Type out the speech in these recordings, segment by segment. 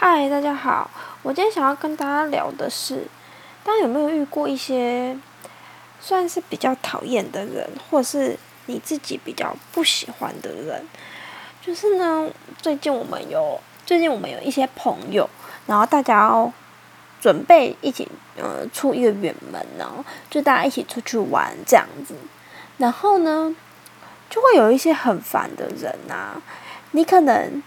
嗨，大家好，我今天想要跟大家聊的是，大家有没有遇过一些算是比较讨厌的人，或是你自己比较不喜欢的人？就是呢，最近我们有最近我们有一些朋友，然后大家要准备一起呃出一个远门呢，就大家一起出去玩这样子，然后呢，就会有一些很烦的人啊，你可能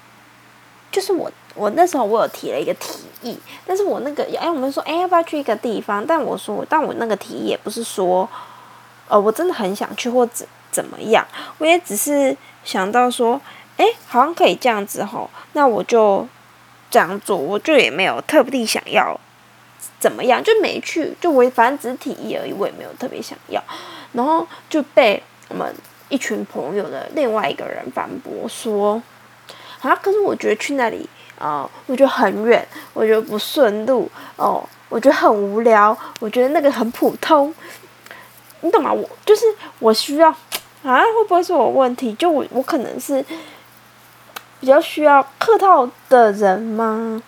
就是我。我那时候我有提了一个提议，但是我那个哎，我们说哎要不要去一个地方？但我说，但我那个提议也不是说，呃，我真的很想去或怎怎么样，我也只是想到说，哎，好像可以这样子吼，那我就这样做，我就也没有特地想要怎么样，就没去，就我反正只是提议而已，我也没有特别想要，然后就被我们一群朋友的另外一个人反驳说，啊，可是我觉得去那里。哦，我觉得很远，我觉得不顺路哦，我觉得很无聊，我觉得那个很普通，你懂吗？我就是我需要啊，会不会是我问题？就我我可能是比较需要客套的人吗？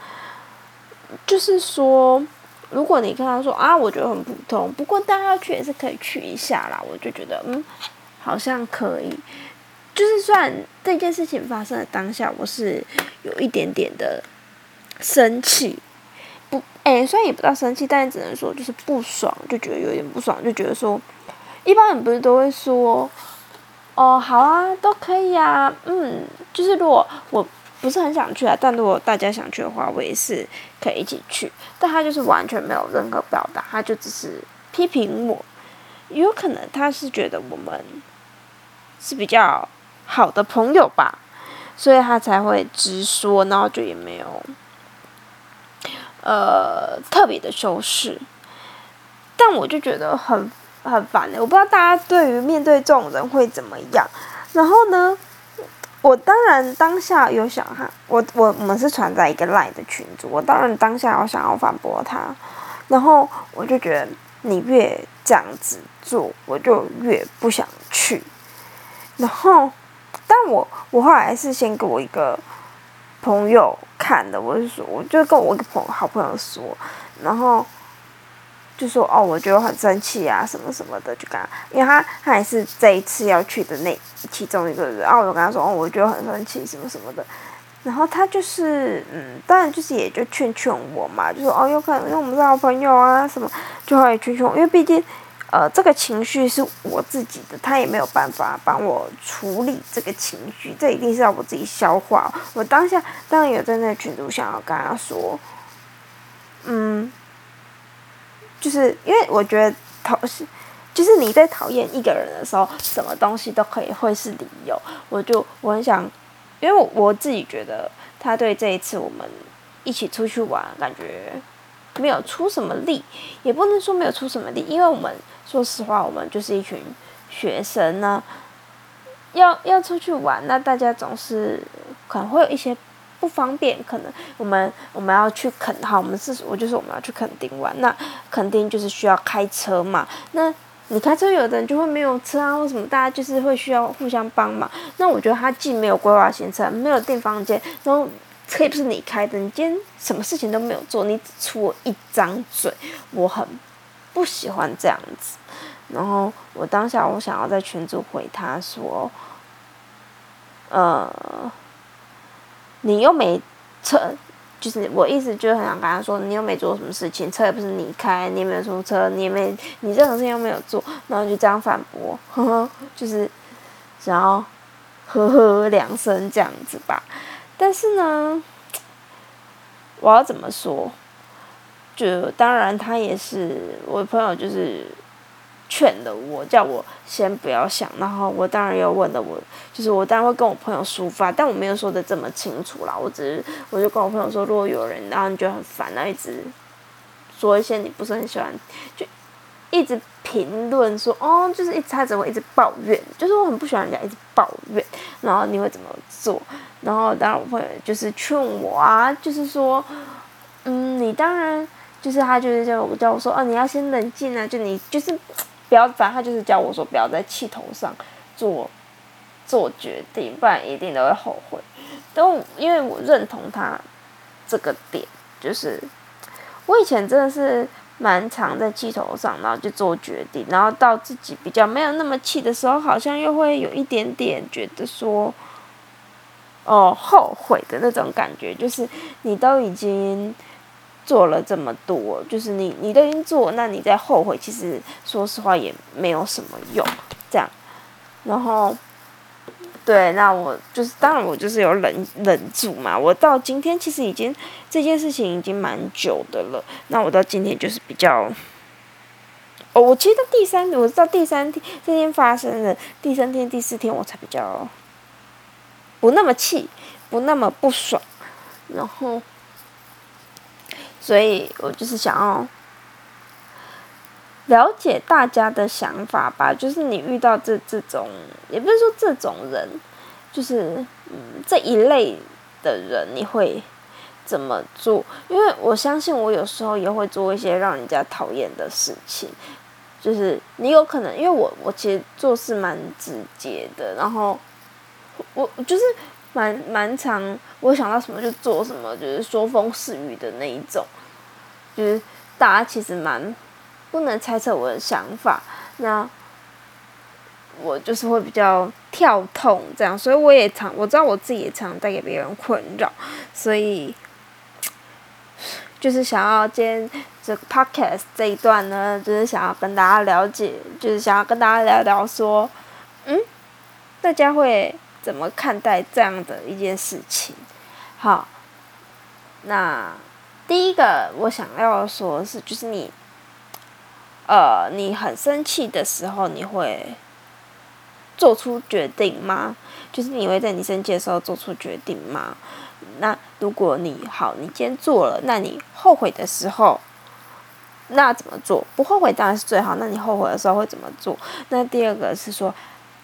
就是说，如果你跟他说啊，我觉得很普通，不过大家要去也是可以去一下啦，我就觉得嗯，好像可以。就是算这件事情发生的当下，我是有一点点的生气，不，哎，虽然也不到生气，但是只能说就是不爽，就觉得有点不爽，就觉得说，一般人不是都会说，哦，好啊，都可以啊，嗯，就是如果我不是很想去啊，但如果大家想去的话，我也是可以一起去，但他就是完全没有任何表达，他就只是批评我，有可能他是觉得我们是比较。好的朋友吧，所以他才会直说，然后就也没有，呃，特别的修饰。但我就觉得很很烦的，我不知道大家对于面对这种人会怎么样。然后呢，我当然当下有想哈，我我我们是传在一个赖的群组，我当然当下有想要反驳他，然后我就觉得你越这样子做，我就越不想去，然后。我我后来是先给我一个朋友看的，我是说，我就跟我一个朋好朋友说，然后就说哦，我觉得很生气啊，什么什么的，就跟他，因为他他也是这一次要去的那其中一个人，然后我就跟他说哦，我觉得很生气，什么什么的，然后他就是嗯，当然就是也就劝劝我嘛，就说哦，有可能因为我们是好朋友啊，什么就会劝劝我，因为毕竟。呃，这个情绪是我自己的，他也没有办法帮我处理这个情绪，这一定是要我自己消化。我当下当然有在那群组想要跟他说，嗯，就是因为我觉得讨是，就是你在讨厌一个人的时候，什么东西都可以会是理由。我就我很想，因为我自己觉得他对这一次我们一起出去玩，感觉没有出什么力，也不能说没有出什么力，因为我们。说实话，我们就是一群学生呢，要要出去玩，那大家总是可能会有一些不方便。可能我们我们要去垦，好，我们是我就是我们要去垦丁玩，那肯定就是需要开车嘛。那你开车，有的人就会没有车啊，或什么，大家就是会需要互相帮忙。那我觉得他既没有规划行程，没有订房间，然后车也不是你开的，你今天什么事情都没有做，你只出了一张嘴，我很不喜欢这样子。然后我当下我想要在群组回他说，呃，你又没车，就是我意思就是很想跟他说，你又没做什么事情，车也不是你开，你也没有出车，你也没你任何事情又没有做，然后就这样反驳，呵呵，就是想要呵呵两声这样子吧。但是呢，我要怎么说？就当然他也是我的朋友，就是。劝的我，叫我先不要想，然后我当然又问了我，就是我当然会跟我朋友抒发，但我没有说的这么清楚啦。我只是我就跟我朋友说，如果有人然后你觉得很烦，然后一直说一些你不是很喜欢，就一直评论说哦，就是一直他只会一直抱怨，就是我很不喜欢人家一直抱怨，然后你会怎么做？然后当然我朋友就是劝我啊，就是说，嗯，你当然就是他就是叫我叫我说哦，你要先冷静啊，就你就是。不要，反正他就是教我说，不要在气头上做做决定，不然一定都会后悔。都因为我认同他这个点，就是我以前真的是蛮常在气头上，然后就做决定，然后到自己比较没有那么气的时候，好像又会有一点点觉得说，哦，后悔的那种感觉，就是你都已经做了这么多，就是你你都已经做，那你在后悔，其实说实话也没有什么用，这样，然后。对，那我就是，当然我就是有忍忍住嘛。我到今天其实已经这件事情已经蛮久的了。那我到今天就是比较，哦，我其实到第三，我到第三天这天发生的第三天、第四天，我才比较不那么气，不那么不爽。然后，所以我就是想要。了解大家的想法吧，就是你遇到这这种，也不是说这种人，就是嗯这一类的人，你会怎么做？因为我相信我有时候也会做一些让人家讨厌的事情，就是你有可能，因为我我其实做事蛮直接的，然后我就是蛮蛮常我想到什么就做什么，就是说风是雨的那一种，就是大家其实蛮。不能猜测我的想法，那我就是会比较跳痛这样，所以我也常我知道我自己也常带给别人困扰，所以就是想要今天这个 podcast 这一段呢，就是想要跟大家了解，就是想要跟大家聊聊说，嗯，大家会怎么看待这样的一件事情？好，那第一个我想要说的是，就是你。呃，你很生气的时候，你会做出决定吗？就是你会在你生气的时候做出决定吗？那如果你好，你今天做了，那你后悔的时候，那怎么做？不后悔当然是最好。那你后悔的时候会怎么做？那第二个是说，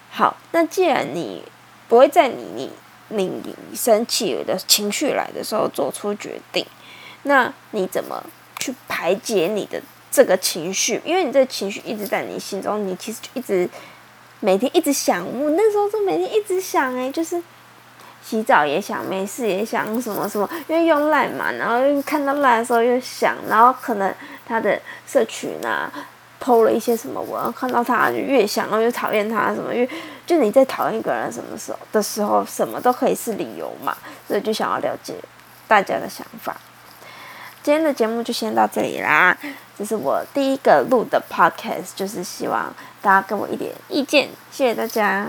好，那既然你不会在你你你生气的情绪来的时候做出决定，那你怎么去排解你的？这个情绪，因为你这个情绪一直在你心中，你其实就一直每天一直想。我那时候就每天一直想，哎，就是洗澡也想，没事也想什么什么，因为用赖嘛，然后看到赖的时候又想，然后可能他的社群啊偷了一些什么，我看到他就越想，然后越讨厌他什么，因为就你在讨厌一个人什么时候的时候，什么都可以是理由嘛，所以就想要了解大家的想法。今天的节目就先到这里啦。这是我第一个录的 podcast，就是希望大家给我一点意见，谢谢大家。